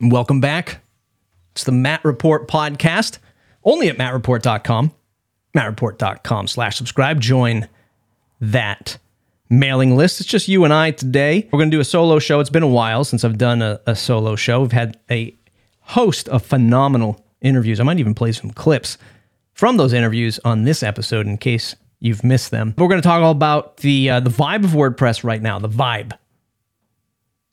Welcome back. It's the Matt Report podcast, only at mattreport.com. Mattreport.com slash subscribe. Join that mailing list. It's just you and I today. We're going to do a solo show. It's been a while since I've done a, a solo show. We've had a host of phenomenal interviews. I might even play some clips from those interviews on this episode in case you've missed them. We're going to talk all about the uh, the vibe of WordPress right now, the vibe.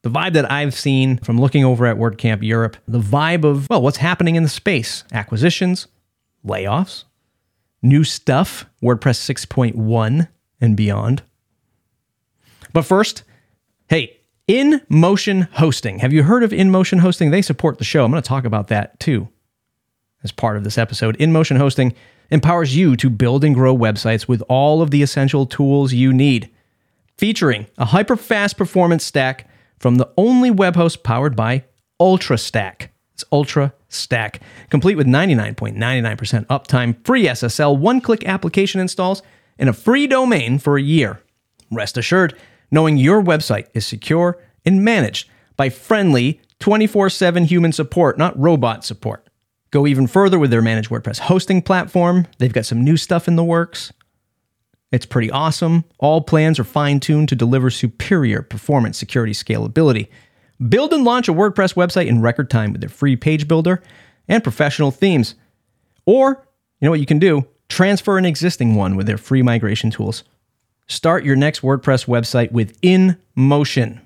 The vibe that I've seen from looking over at WordCamp Europe, the vibe of, well, what's happening in the space acquisitions, layoffs, new stuff, WordPress 6.1 and beyond. But first, hey, InMotion Hosting. Have you heard of InMotion Hosting? They support the show. I'm going to talk about that too as part of this episode. InMotion Hosting empowers you to build and grow websites with all of the essential tools you need, featuring a hyper fast performance stack from the only web host powered by UltraStack. It's Ultra Stack, complete with 99.99% uptime, free SSL, one click application installs, and a free domain for a year. Rest assured, knowing your website is secure and managed by friendly 24 7 human support, not robot support. Go even further with their managed WordPress hosting platform. They've got some new stuff in the works. It's pretty awesome. All plans are fine tuned to deliver superior performance, security, scalability. Build and launch a WordPress website in record time with their free page builder and professional themes. Or, you know what you can do? Transfer an existing one with their free migration tools. Start your next WordPress website with InMotion.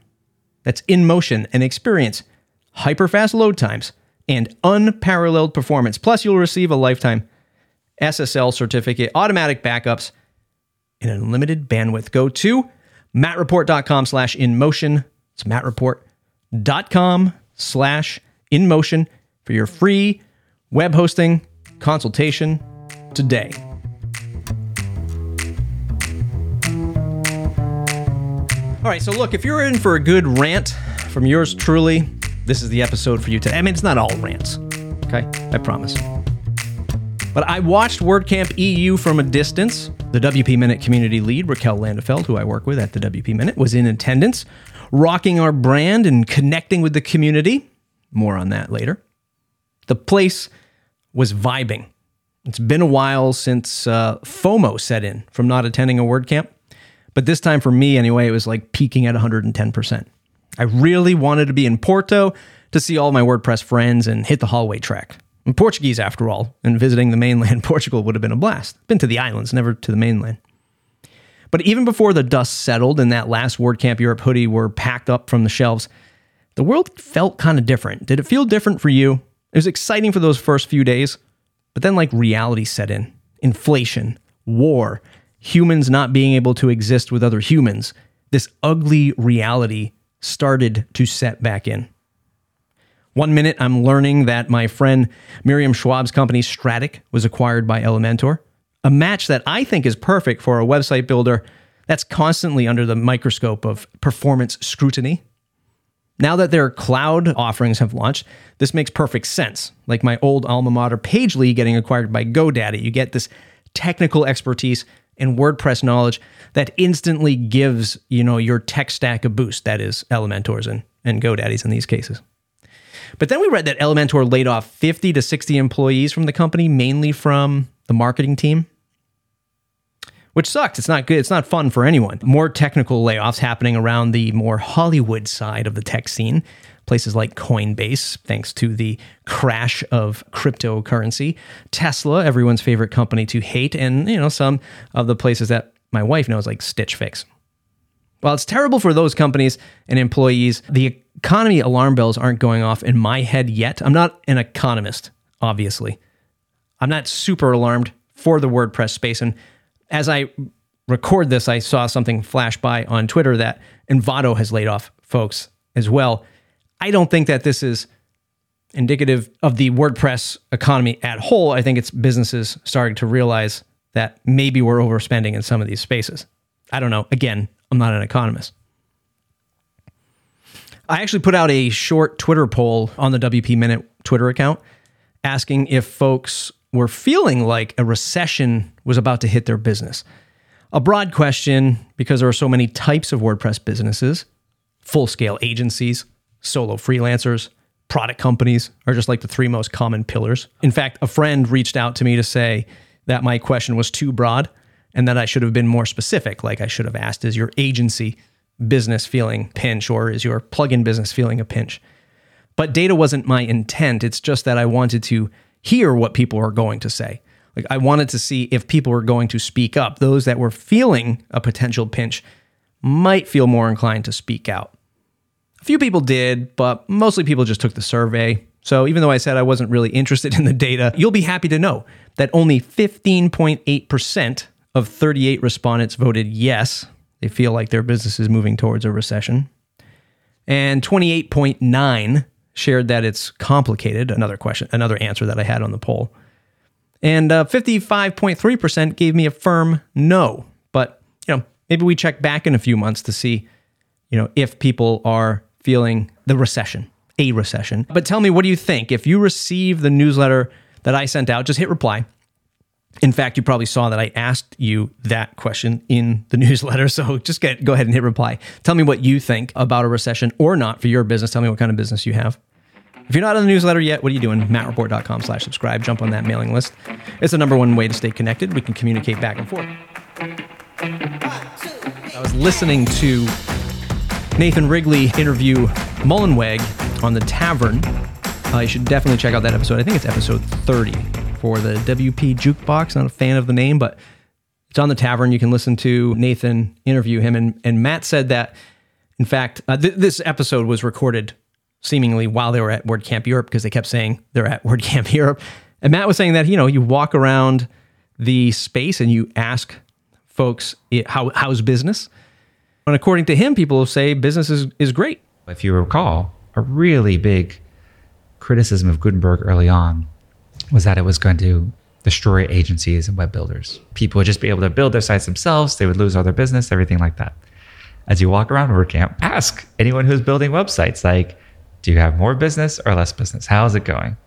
That's InMotion and experience hyper fast load times and unparalleled performance. Plus, you'll receive a lifetime SSL certificate, automatic backups, and unlimited bandwidth. Go to mattreport.com slash inmotion. It's mattreport.com slash inmotion for your free web hosting consultation today. All right, so look, if you're in for a good rant from yours truly, this is the episode for you today. I mean, it's not all rants, okay? I promise. But I watched WordCamp EU from a distance. The WP Minute community lead, Raquel Landefeld, who I work with at the WP Minute, was in attendance, rocking our brand and connecting with the community. More on that later. The place was vibing. It's been a while since uh, FOMO set in from not attending a WordCamp. But this time for me, anyway, it was like peaking at 110%. I really wanted to be in Porto to see all my WordPress friends and hit the hallway track. I'm Portuguese, after all, and visiting the mainland Portugal would have been a blast. Been to the islands, never to the mainland. But even before the dust settled and that last WordCamp Europe hoodie were packed up from the shelves, the world felt kind of different. Did it feel different for you? It was exciting for those first few days, but then like reality set in inflation, war, humans not being able to exist with other humans. This ugly reality started to set back in. One minute, I'm learning that my friend Miriam Schwab's company Strattic was acquired by Elementor, a match that I think is perfect for a website builder that's constantly under the microscope of performance scrutiny. Now that their cloud offerings have launched, this makes perfect sense. Like my old alma mater, Pagely, getting acquired by GoDaddy. You get this technical expertise and WordPress knowledge that instantly gives, you know, your tech stack a boost. That is Elementors and, and GoDaddies in these cases. But then we read that Elementor laid off 50 to 60 employees from the company, mainly from the marketing team, which sucks. It's not good. It's not fun for anyone. More technical layoffs happening around the more Hollywood side of the tech scene. Places like Coinbase, thanks to the crash of cryptocurrency, Tesla, everyone's favorite company to hate, and you know some of the places that my wife knows, like Stitch Fix. While it's terrible for those companies and employees, the economy alarm bells aren't going off in my head yet. I'm not an economist, obviously. I'm not super alarmed for the WordPress space. And as I record this, I saw something flash by on Twitter that Envato has laid off folks as well. I don't think that this is indicative of the WordPress economy at whole. I think it's businesses starting to realize that maybe we're overspending in some of these spaces. I don't know. Again, I'm not an economist. I actually put out a short Twitter poll on the WP Minute Twitter account asking if folks were feeling like a recession was about to hit their business. A broad question because there are so many types of WordPress businesses full scale agencies, solo freelancers, product companies are just like the three most common pillars. In fact, a friend reached out to me to say that my question was too broad and that I should have been more specific. Like I should have asked, is your agency business feeling pinch or is your plugin business feeling a pinch? But data wasn't my intent. It's just that I wanted to hear what people are going to say. Like I wanted to see if people were going to speak up. Those that were feeling a potential pinch might feel more inclined to speak out. A few people did, but mostly people just took the survey. So even though I said I wasn't really interested in the data, you'll be happy to know that only 15.8% of 38 respondents voted yes, they feel like their business is moving towards a recession. And 28.9 shared that it's complicated, another question, another answer that I had on the poll. And uh, 55.3% gave me a firm no. But, you know, maybe we check back in a few months to see, you know, if people are feeling the recession, a recession. But tell me, what do you think? If you receive the newsletter that I sent out, just hit reply. In fact, you probably saw that I asked you that question in the newsletter. So just get go ahead and hit reply. Tell me what you think about a recession or not for your business. Tell me what kind of business you have. If you're not on the newsletter yet, what are you doing? MattReport.com slash subscribe. Jump on that mailing list. It's the number one way to stay connected. We can communicate back and forth. I was listening to Nathan Wrigley interview Mullenweg on the Tavern. Uh, you should definitely check out that episode. I think it's episode 30 for the WP Jukebox. Not a fan of the name, but it's on the Tavern. You can listen to Nathan interview him. And, and Matt said that, in fact, uh, th- this episode was recorded seemingly while they were at WordCamp Europe because they kept saying they're at WordCamp Europe. And Matt was saying that, you know, you walk around the space and you ask folks how how's business. And according to him, people say business is, is great. If you recall, a really big criticism of Gutenberg early on was that it was going to destroy agencies and web builders. People would just be able to build their sites themselves, they would lose all their business, everything like that. As you walk around WordCamp, ask anyone who's building websites, like, do you have more business or less business? How is it going?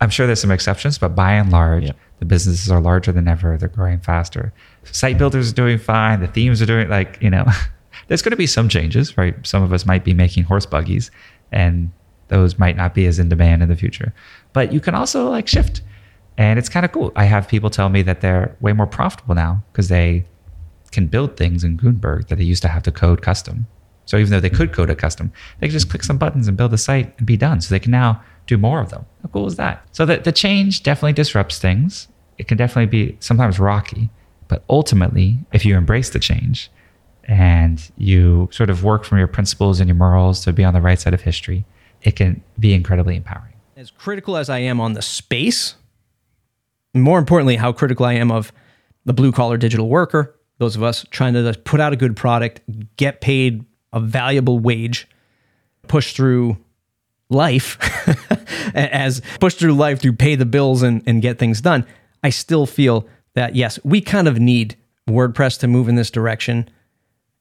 I'm sure there's some exceptions, but by and large, the businesses are larger than ever. They're growing faster. Site builders are doing fine. The themes are doing like, you know, there's going to be some changes, right? Some of us might be making horse buggies and those might not be as in demand in the future. But you can also like shift. And it's kind of cool. I have people tell me that they're way more profitable now because they can build things in Gutenberg that they used to have to code custom. So even though they could code a custom, they can just click some buttons and build a site and be done. So they can now do more of them. How cool is that? So the, the change definitely disrupts things. It can definitely be sometimes rocky, but ultimately, if you embrace the change and you sort of work from your principles and your morals to be on the right side of history, it can be incredibly empowering. As critical as I am on the space, more importantly, how critical I am of the blue collar digital worker, those of us trying to put out a good product, get paid a valuable wage, push through life as push through life to pay the bills and, and get things done. I still feel that yes, we kind of need WordPress to move in this direction.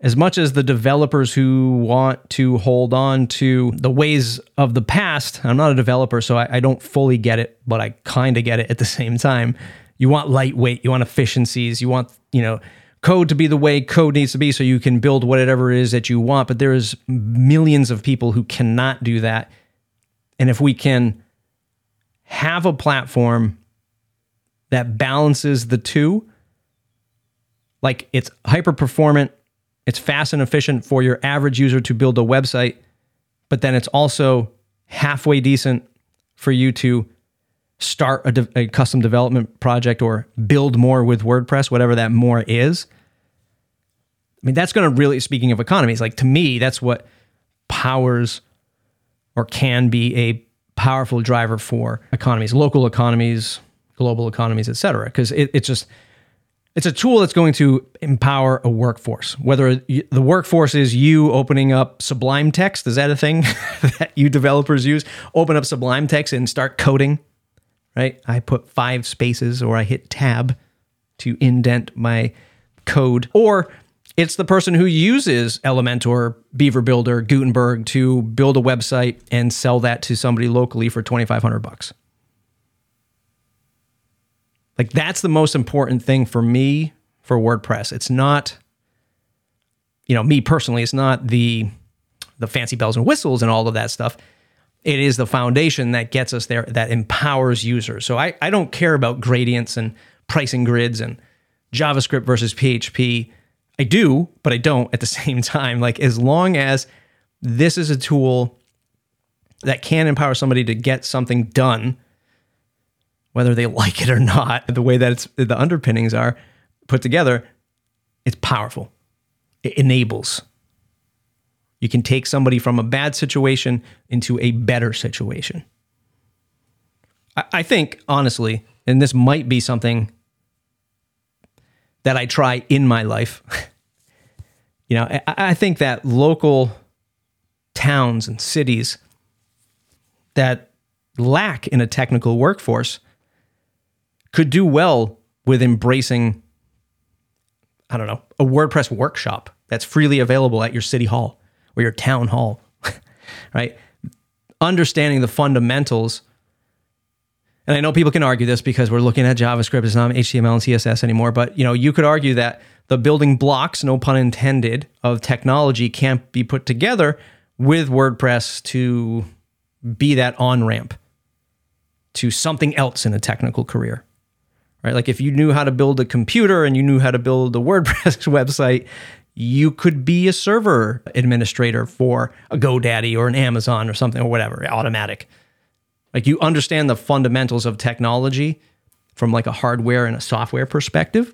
As much as the developers who want to hold on to the ways of the past, I'm not a developer, so I, I don't fully get it, but I kind of get it at the same time. You want lightweight, you want efficiencies, you want, you know, code to be the way code needs to be so you can build whatever it is that you want. But there's millions of people who cannot do that. And if we can have a platform that balances the two, like it's hyper performant, it's fast and efficient for your average user to build a website, but then it's also halfway decent for you to start a, de- a, custom development project or build more with WordPress, whatever that more is. I mean, that's going to really, speaking of economies, like to me, that's what powers or can be a powerful driver for economies, local economies, global economies, et cetera. Because it, it's just, it's a tool that's going to empower a workforce. Whether the workforce is you opening up Sublime Text, is that a thing that you developers use? Open up Sublime Text and start coding right? I put five spaces or I hit tab to indent my code. Or it's the person who uses Elementor, Beaver Builder, Gutenberg to build a website and sell that to somebody locally for 2500 bucks. Like that's the most important thing for me for WordPress. It's not you know, me personally, it's not the the fancy bells and whistles and all of that stuff. it is the foundation that gets us there, that empowers users. So I, I don't care about gradients and pricing grids and JavaScript versus PHP. I do, but I don't at the same time. Like, as long as this is a tool that can empower somebody to get something done, whether they like it or not, the way that it's, the underpinnings are put together, it's powerful. It enables. You can take somebody from a bad situation into a better situation. I, I think, honestly, and this might be something that I try in my life. you know, I, I think that local towns and cities that lack in a technical workforce could do well with embracing, I don't know, a WordPress workshop that's freely available at your city hall or your town hall, right? Understanding the fundamentals. And I know people can argue this because we're looking at JavaScript, it's not HTML and CSS anymore, but you know, you could argue that the building blocks, no pun intended, of technology can't be put together with WordPress to be that on ramp to something else in a technical career. Right? Like if you knew how to build a computer and you knew how to build a WordPress website, you could be a server administrator for a GoDaddy or an Amazon or something or whatever, Automattic. Like you understand the fundamentals of technology from like a hardware and a software perspective.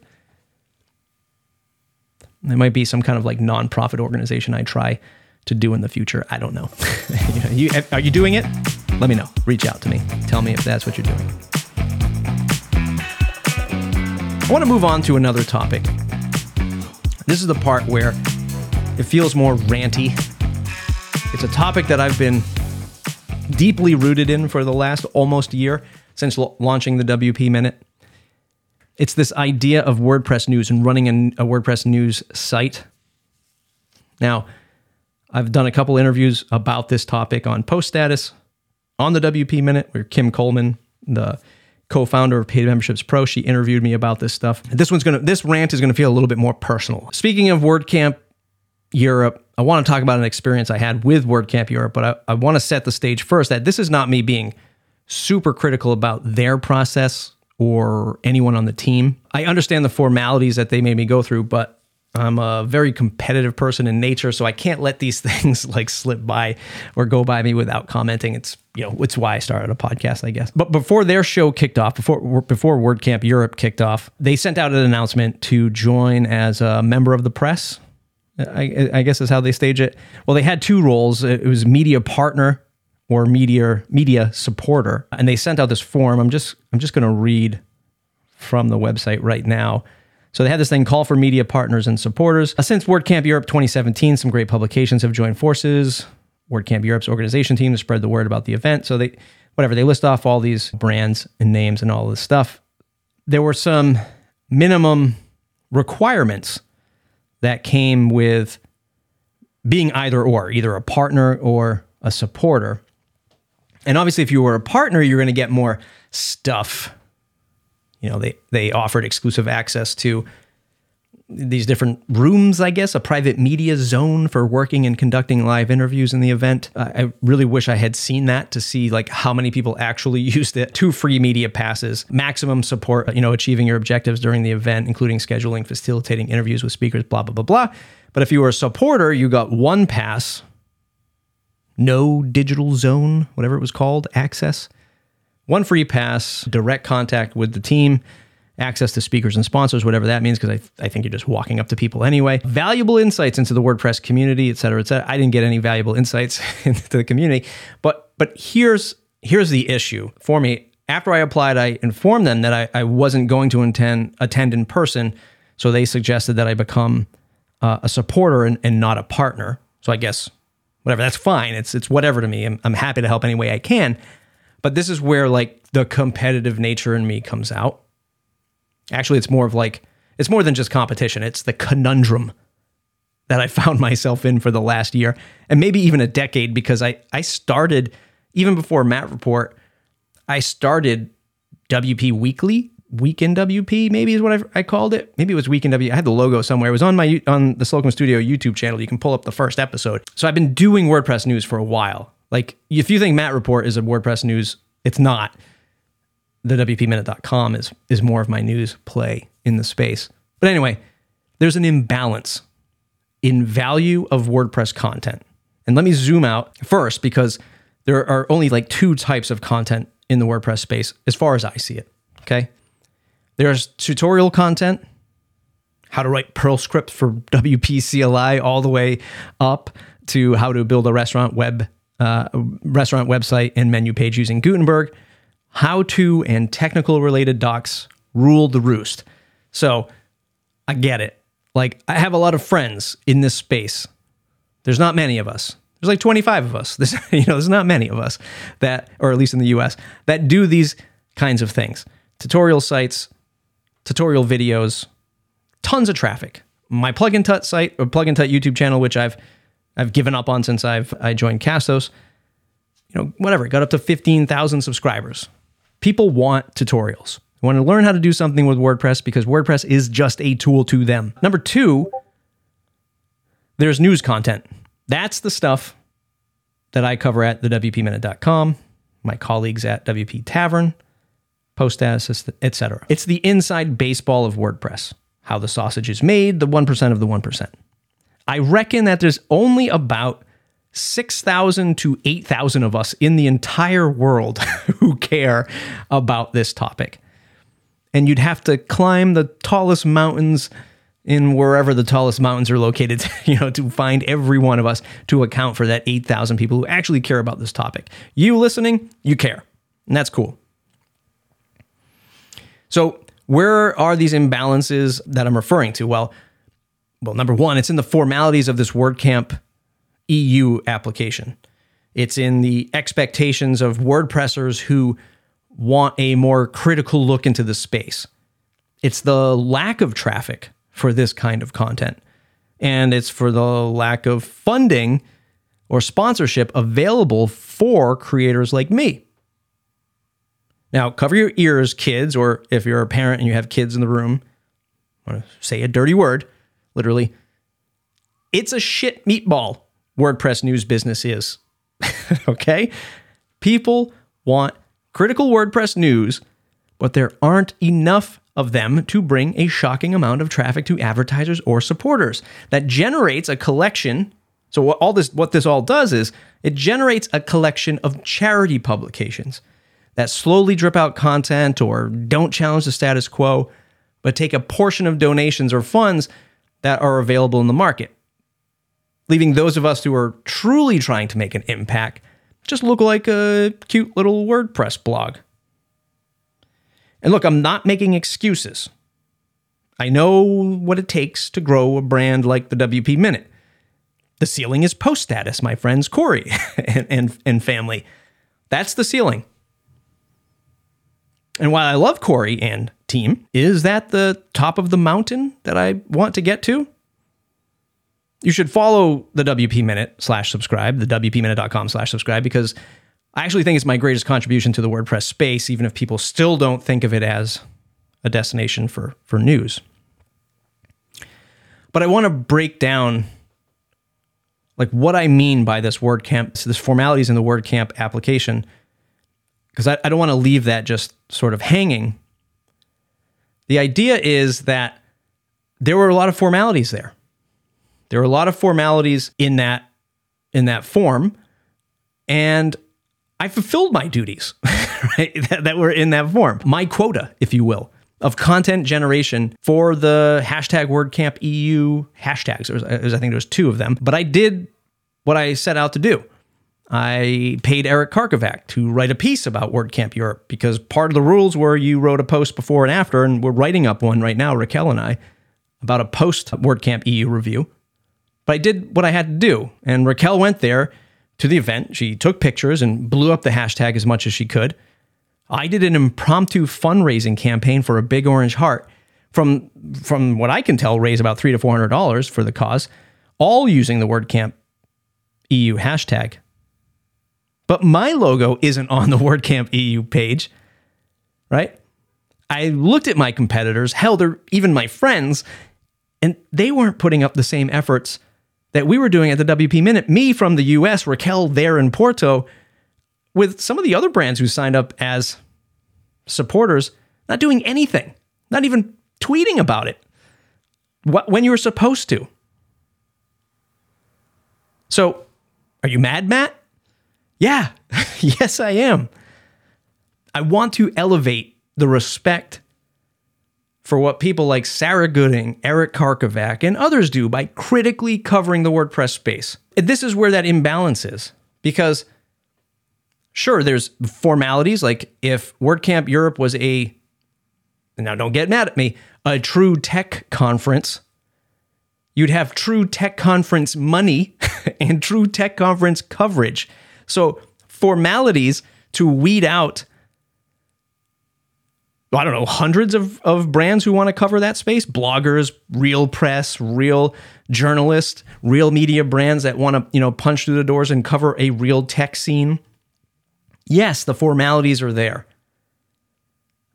There might be some kind of like nonprofit organization I try to do in the future. I don't know. you, are you doing it? Let me know. Reach out to me. Tell me if that's what you're doing. I want to move on to another topic. This is the part where it feels more ranty. It's a topic that I've been deeply rooted in for the last almost year since l- launching the WP Minute. It's this idea of WordPress news and running a, a WordPress news site. Now, I've done a couple interviews about this topic on Post Status, on the WP Minute, where Kim Coleman, the co-founder of Paid Memberships Pro, she interviewed me about this stuff. This one's gonna, this rant is gonna feel a little bit more personal. Speaking of WordCamp Europe, I want to talk about an experience I had with WordCamp Europe, but I, I want to set the stage first that this is not me being super critical about their process or anyone on the team. I understand the formalities that they made me go through, but I'm a very competitive person in nature, so I can't let these things like slip by or go by me without commenting. It's you know it's why I started a podcast, I guess. But before their show kicked off, before before WordCamp Europe kicked off, they sent out an announcement to join as a member of the press. I, I guess is how they stage it. Well, they had two roles. It was media partner or media media supporter, and they sent out this form. I'm just I'm just going to read from the website right now. So they had this thing call for media partners and supporters. Uh, since WordCamp Europe 2017, some great publications have joined forces. WordCamp Europe's organization team to spread the word about the event. So they, whatever, they list off all these brands and names and all this stuff. There were some minimum requirements that came with being either or, either a partner or a supporter. And obviously, if you were a partner, you're going to get more stuff you know, they they offered exclusive access to these different rooms, I guess, a private media zone for working and conducting live interviews in the event. I really wish I had seen that to see like how many people actually used it. Two free media passes, maximum support, you know, achieving your objectives during the event, including scheduling, facilitating interviews with speakers, blah, blah, blah, blah. But if you were a supporter, you got one pass, no digital zone, whatever it was called, access one free pass, direct contact with the team, access to speakers and sponsors, whatever that means, because I, I think you're just walking up to people anyway. Valuable insights into the WordPress community, et cetera, et cetera. I didn't get any valuable insights into the community, but but here's here's the issue for me. After I applied, I informed them that I, I wasn't going to intend, attend in person, so they suggested that I become uh, a supporter and, and not a partner. So I guess whatever, that's fine. It's it's whatever to me. I'm, I'm happy to help any way I can. But this is where like the competitive nature in me comes out. Actually, it's more of like it's more than just competition. It's the conundrum that I found myself in for the last year and maybe even a decade because I I started even before Matt Report, I started WP Weekly, Weekend WP maybe is what I, called it. Maybe it was Weekend WP. I had the logo somewhere. It was on my on the Slocum Studio YouTube channel. You can pull up the first episode. So I've been doing WordPress news for a while Like if you think Matt Report is a WordPress news, it's not. The WPMinute.com is is more of my news play in the space. But anyway, there's an imbalance in value of WordPress content. And let me zoom out first because there are only like two types of content in the WordPress space as far as I see it. Okay. There's tutorial content, how to write Perl script for WP CLI, all the way up to how to build a restaurant web uh, restaurant website and menu page using Gutenberg. How to and technical related docs rule the roost. So I get it. Like I have a lot of friends in this space. There's not many of us. There's like 25 of us. There's, you know, there's not many of us that, or at least in the US, that do these kinds of things. Tutorial sites, tutorial videos, tons of traffic. My plugin tut site or plugin tut YouTube channel, which I've I've given up on since I've I joined Castos. You know, whatever, got up to 15,000 subscribers. People want tutorials. They want to learn how to do something with WordPress because WordPress is just a tool to them. Number 2, there's news content. That's the stuff that I cover at the WPMinute.com, my colleagues at WP Tavern, Post Status, etc. It's the inside baseball of WordPress, how the sausage is made, the 1% of the 1%. I reckon that there's only about 6,000 to 8,000 of us in the entire world who care about this topic. And you'd have to climb the tallest mountains in wherever the tallest mountains are located, you know, to find every one of us to account for that 8,000 people who actually care about this topic. You listening, you care. And that's cool. So, where are these imbalances that I'm referring to? Well, well, number one, it's in the formalities of this WordCamp EU application. It's in the expectations of WordPressers who want a more critical look into the space. It's the lack of traffic for this kind of content. And it's for the lack of funding or sponsorship available for creators like me. Now, cover your ears, kids, or if you're a parent and you have kids in the room, I want to say a dirty word literally. It's a shit meatball, WordPress news business is. okay? People want critical WordPress news, but there aren't enough of them to bring a shocking amount of traffic to advertisers or supporters. That generates a collection. So what all this what this all does is it generates a collection of charity publications that slowly drip out content or don't challenge the status quo, but take a portion of donations or funds that are available in the market, leaving those of us who are truly trying to make an impact just look like a cute little WordPress blog. And look, I'm not making excuses. I know what it takes to grow a brand like the WP Minute. The ceiling is post status, my friends Cory and, and, and family. That's the ceiling. And while I love Cory and team, is that the top of the mountain that I want to get to? You should follow the WP Minute slash subscribe, the WPMinute.com slash subscribe, because I actually think it's my greatest contribution to the WordPress space, even if people still don't think of it as a destination for, for news. But I want to break down like what I mean by this WordCamp, this formalities in the WordCamp application because I, I don't want to leave that just sort of hanging. The idea is that there were a lot of formalities there. There were a lot of formalities in that in that form, and I fulfilled my duties, right? That, that were in that form, my quota, if you will, of content generation for the hashtag WordCamp EU hashtags. There was, I think there was two of them, but I did what I set out to do. I paid Eric Karkovack to write a piece about WordCamp Europe because part of the rules were you wrote a post before and after, and we're writing up one right now, Raquel and I, about a post WordCamp EU review. But I did what I had to do, and Raquel went there to the event. She took pictures and blew up the hashtag as much as she could. I did an impromptu fundraising campaign for a big orange heart. From from what I can tell, raise about three to four hundred dollars for the cause, all using the WordCamp EU hashtag. But my logo isn't on the WordCamp EU page, right? I looked at my competitors, hell, they're even my friends, and they weren't putting up the same efforts that we were doing at the WP Minute, me from the US, Raquel there in Porto, with some of the other brands who signed up as supporters, not doing anything, not even tweeting about it when you were supposed to. So, are you mad, Matt? Yeah, yes, I am. I want to elevate the respect for what people like Sarah Gooding, Eric Karkovack, and others do by critically covering the WordPress space. This is where that imbalance is because sure, there's formalities like if WordCamp Europe was a, now don't get mad at me, a true tech conference, you'd have true tech conference money and true tech conference coverage. So, formalities to weed out, I don't know, hundreds of, of brands who want to cover that space bloggers, real press, real journalists, real media brands that want to, you know, punch through the doors and cover a real tech scene. Yes, the formalities are there.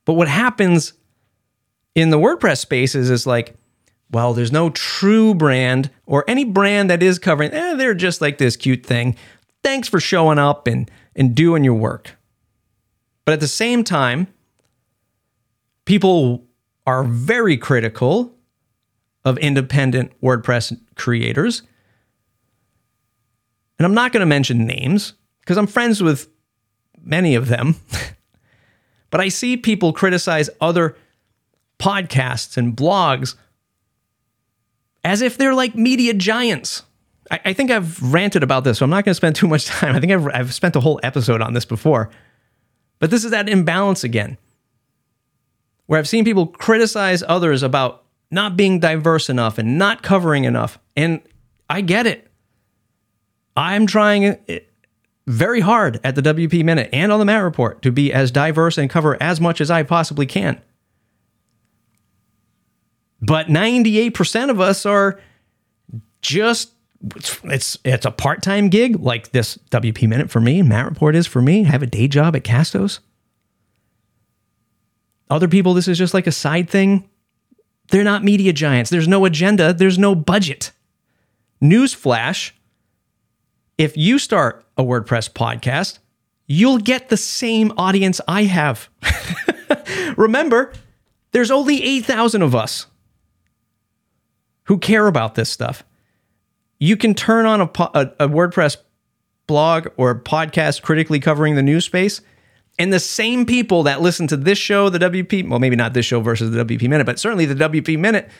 But what happens in the WordPress spaces is like, well, there's no true brand or any brand that is covering, eh, they're just like this cute thing. Thanks for showing up and, and doing your work. But at the same time, people are very critical of independent WordPress creators. And I'm not going to mention names because I'm friends with many of them. but I see people criticize other podcasts and blogs as if they're like media giants. I, I think I've ranted about this, so I'm not going to spend too much time. I think I've, I've spent a whole episode on this before. But this is that imbalance again, where I've seen people criticize others about not being diverse enough and not covering enough. And I get it. I'm trying uh, very hard at the WP Minute and on the Matt Report to be as diverse and cover as much as I possibly can. But 98% of us are just it's it's a part-time gig like this WP Minute for me, Matt Report is for me. I have a day job at Castos. Other people, this is just like a side thing. They're not media giants. There's no agenda. There's no budget. Newsflash: If you start a WordPress podcast, you'll get the same audience I have. Remember, there's only 8,000 of us who care about this stuff. You can turn on a, a, a WordPress blog or podcast critically covering the news space, and the same people that listen to this show, the WP, well, maybe not this show versus the WP Minute, but certainly the WP Minute,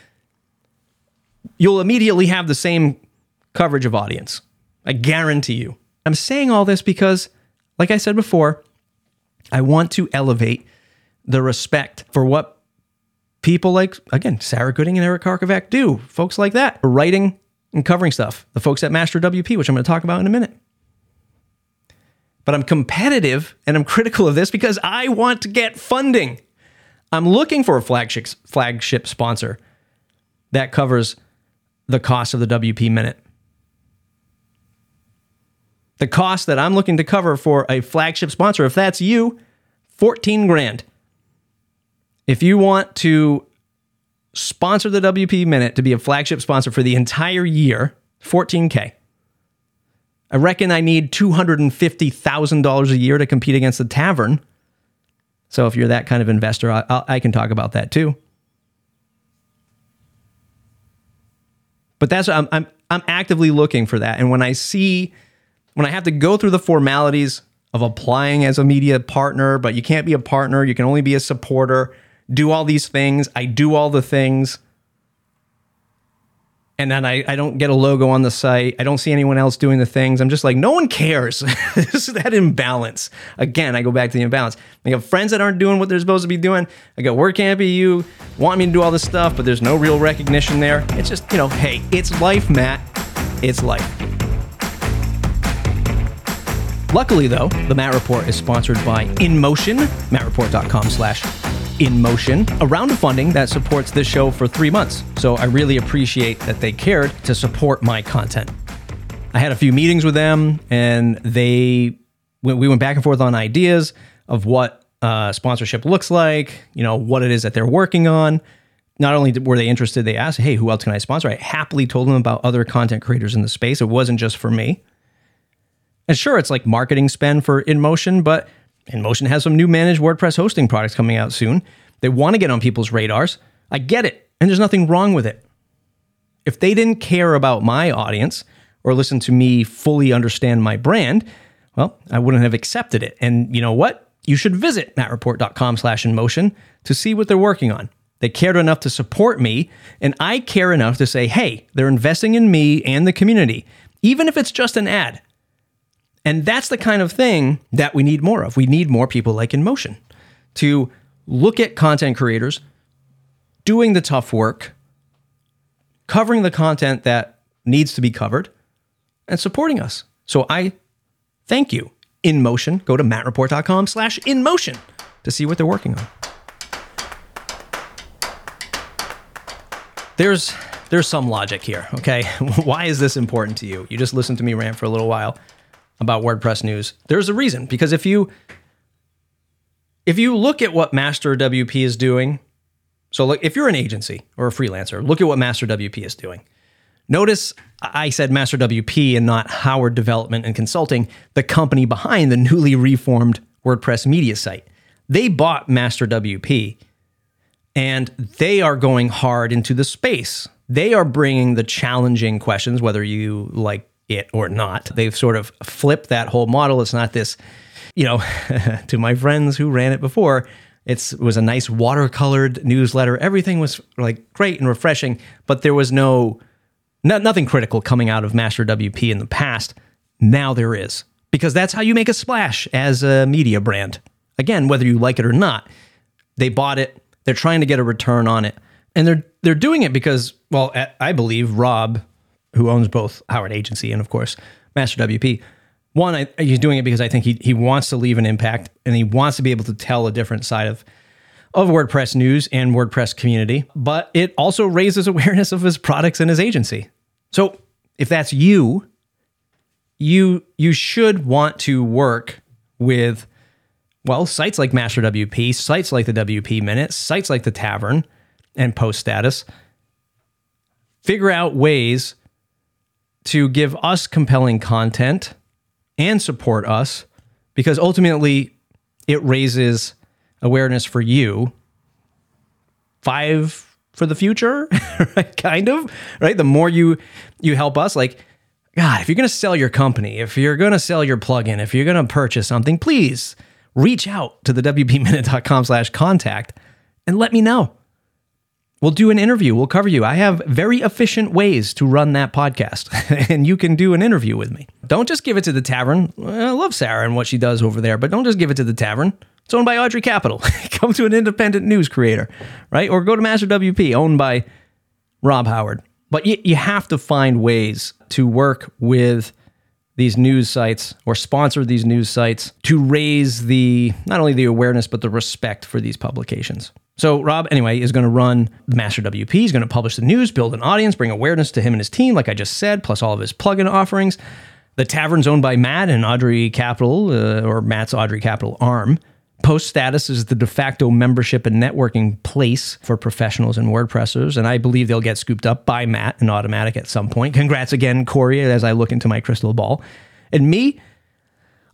you'll immediately have the same coverage of audience. I guarantee you. I'm saying all this because, like I said before, I want to elevate the respect for what people like, again, Sarah Gooding and Eric Karkovack do, folks like that, writing and covering stuff, the folks at Master WP, which I'm going to talk about in a minute. But I'm competitive and I'm critical of this because I want to get funding. I'm looking for a flagship, flagship sponsor that covers the cost of the WP minute. The cost that I'm looking to cover for a flagship sponsor, if that's you, 14 grand. If you want to sponsor the WP Minute to be a flagship sponsor for the entire year, 14K. I reckon I need $250,000 a year to compete against the tavern. So if you're that kind of investor, I, I, can talk about that too. But that's I'm, I'm I'm actively looking for that, and when I see when I have to go through the formalities of applying as a media partner, but you can't be a partner, you can only be a supporter do all these things. I do all the things. And then I, I don't get a logo on the site. I don't see anyone else doing the things. I'm just like, no one cares. this is that imbalance. Again, I go back to the imbalance. I got friends that aren't doing what they're supposed to be doing. I got be you want me to do all this stuff, but there's no real recognition there. It's just, you know, hey, it's life, Matt. It's life. Luckily, though, the Matt Report is sponsored by InMotion, mattreport.com slash in motion, a round of funding that supports this show for three months. So I really appreciate that they cared to support my content. I had a few meetings with them, and they we went back and forth on ideas of what uh, sponsorship looks like, you know, what it is that they're working on. not only were they interested, they asked, "Hey, who else can I sponsor?" I happily told them about other content creators in the space. It wasn't just for me. And sure, it's like marketing spend for InMotion, but InMotion has some new managed WordPress hosting products coming out soon. They want to get on people's radars. I get it, and there's nothing wrong with it. If they didn't care about my audience or listen to me fully understand my brand, well, I wouldn't have accepted it. And you know what? You should visit mattreport.com slash InMotion to see what they're working on. They cared enough to support me, and I care enough to say, hey, they're investing in me and the community, even if it's just an ad. And that's the kind of thing that we need more of. We need more people like InMotion to look at content creators doing the tough work, covering the content that needs to be covered, and supporting us. So I thank you. In Motion, Go to mattreport.com slash InMotion to see what they're working on. There's there's some logic here, okay? Why is this important to you? You just listened to me rant for a little while about WordPress news. There's a reason because if you if you look at what Master WP is doing, so look if you're an agency or a freelancer, look at what Master WP is doing. Notice I said Master WP and not Howard Development and Consulting, the company behind the newly reformed WordPress media site. They bought Master WP and they are going hard into the space. They are bringing the challenging questions, whether you like it or not. They've sort of flipped that whole model. It's not this, you know, to my friends who ran it before, it's, it was a nice watercolored newsletter. Everything was like great and refreshing, but there was no, no nothing critical coming out of Master WP in the past. Now there is, because that's how you make a splash as a media brand. Again, whether you like it or not, they bought it. They're trying to get a return on it, and they're they're doing it because, well, I believe Rob who owns both Howard Agency and, of course, Master WP. One, I, he's doing it because I think he, he wants to leave an impact and he wants to be able to tell a different side of, of WordPress news and WordPress community, but it also raises awareness of his products and his agency. So if that's you, you you should want to work with well sites like Master WP, sites like the WP Minute, sites like the Tavern and Post Status. Figure out ways to give us compelling content and support us because ultimately it raises awareness for you. Five for the future, right? Kind of, right? The more you you help us, like God, if you're going to sell your company, if you're going to sell your plugin, if you're going to purchase something, please reach out to the wpminute.com slash contact and let me know. We'll do an interview. We'll cover you. I have very efficient ways to run that podcast, and you can do an interview with me. Don't just give it to the tavern. I love Sarah and what she does over there, but don't just give it to the tavern. It's owned by Audrey Capital. Come to an independent news creator, right? Or go to Master WP, owned by Rob Howard. But you, you have to find ways to work with these news sites or sponsor these news sites to raise the not only the awareness but the respect for these publications. So Rob, anyway, is going to run the Master WP. He's going to publish the news, build an audience, bring awareness to him and his team, like I just said, plus all of his plugin offerings. The tavern's owned by Matt and Audrey Capital, uh, or Matt's Audrey Capital arm. Post Status is the de facto membership and networking place for professionals and WordPressers, and I believe they'll get scooped up by Matt and Automattic at some point. Congrats again, Cory, as I look into my crystal ball. And me,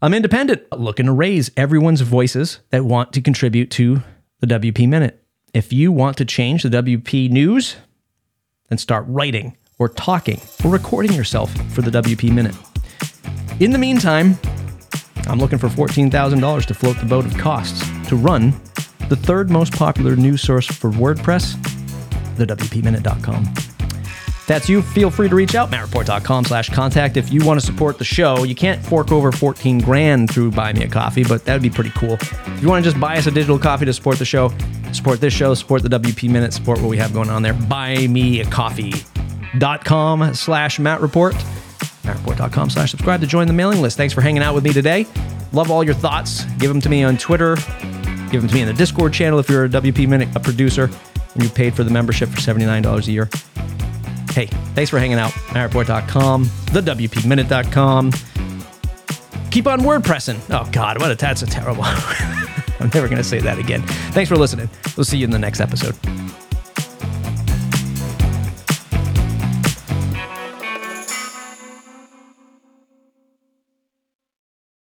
I'm independent, looking to raise everyone's voices that want to contribute to the WP Minute. If you want to change the WP news, then start writing or talking or recording yourself for the WP Minute. In the meantime, I'm looking for $14,000 to float the boat of costs to run the third most popular news source for WordPress, the WPMinute.com. That's you. Feel free to reach out, mattreport.com slash contact if you want to support the show. You can't fork over 14 grand through Buy Me a Coffee, but that would be pretty cool. If you want to just buy us a digital coffee to support the show, support this show, support the WP Minute, support what we have going on there, buymeacoffee.com slash Matt Report, mattreport.com slash subscribe to join the mailing list. Thanks for hanging out with me today. Love all your thoughts. Give them to me on Twitter. Give them to me in the Discord channel if you're a WP Minute a producer and you paid for the membership for $79 a year. Hey, thanks for hanging out. MattReport.com, thewpminute.com. Keep on WordPressing. Oh, God, what a, that's a terrible. I'm never going to say that again. Thanks for listening. We'll see you in the next episode.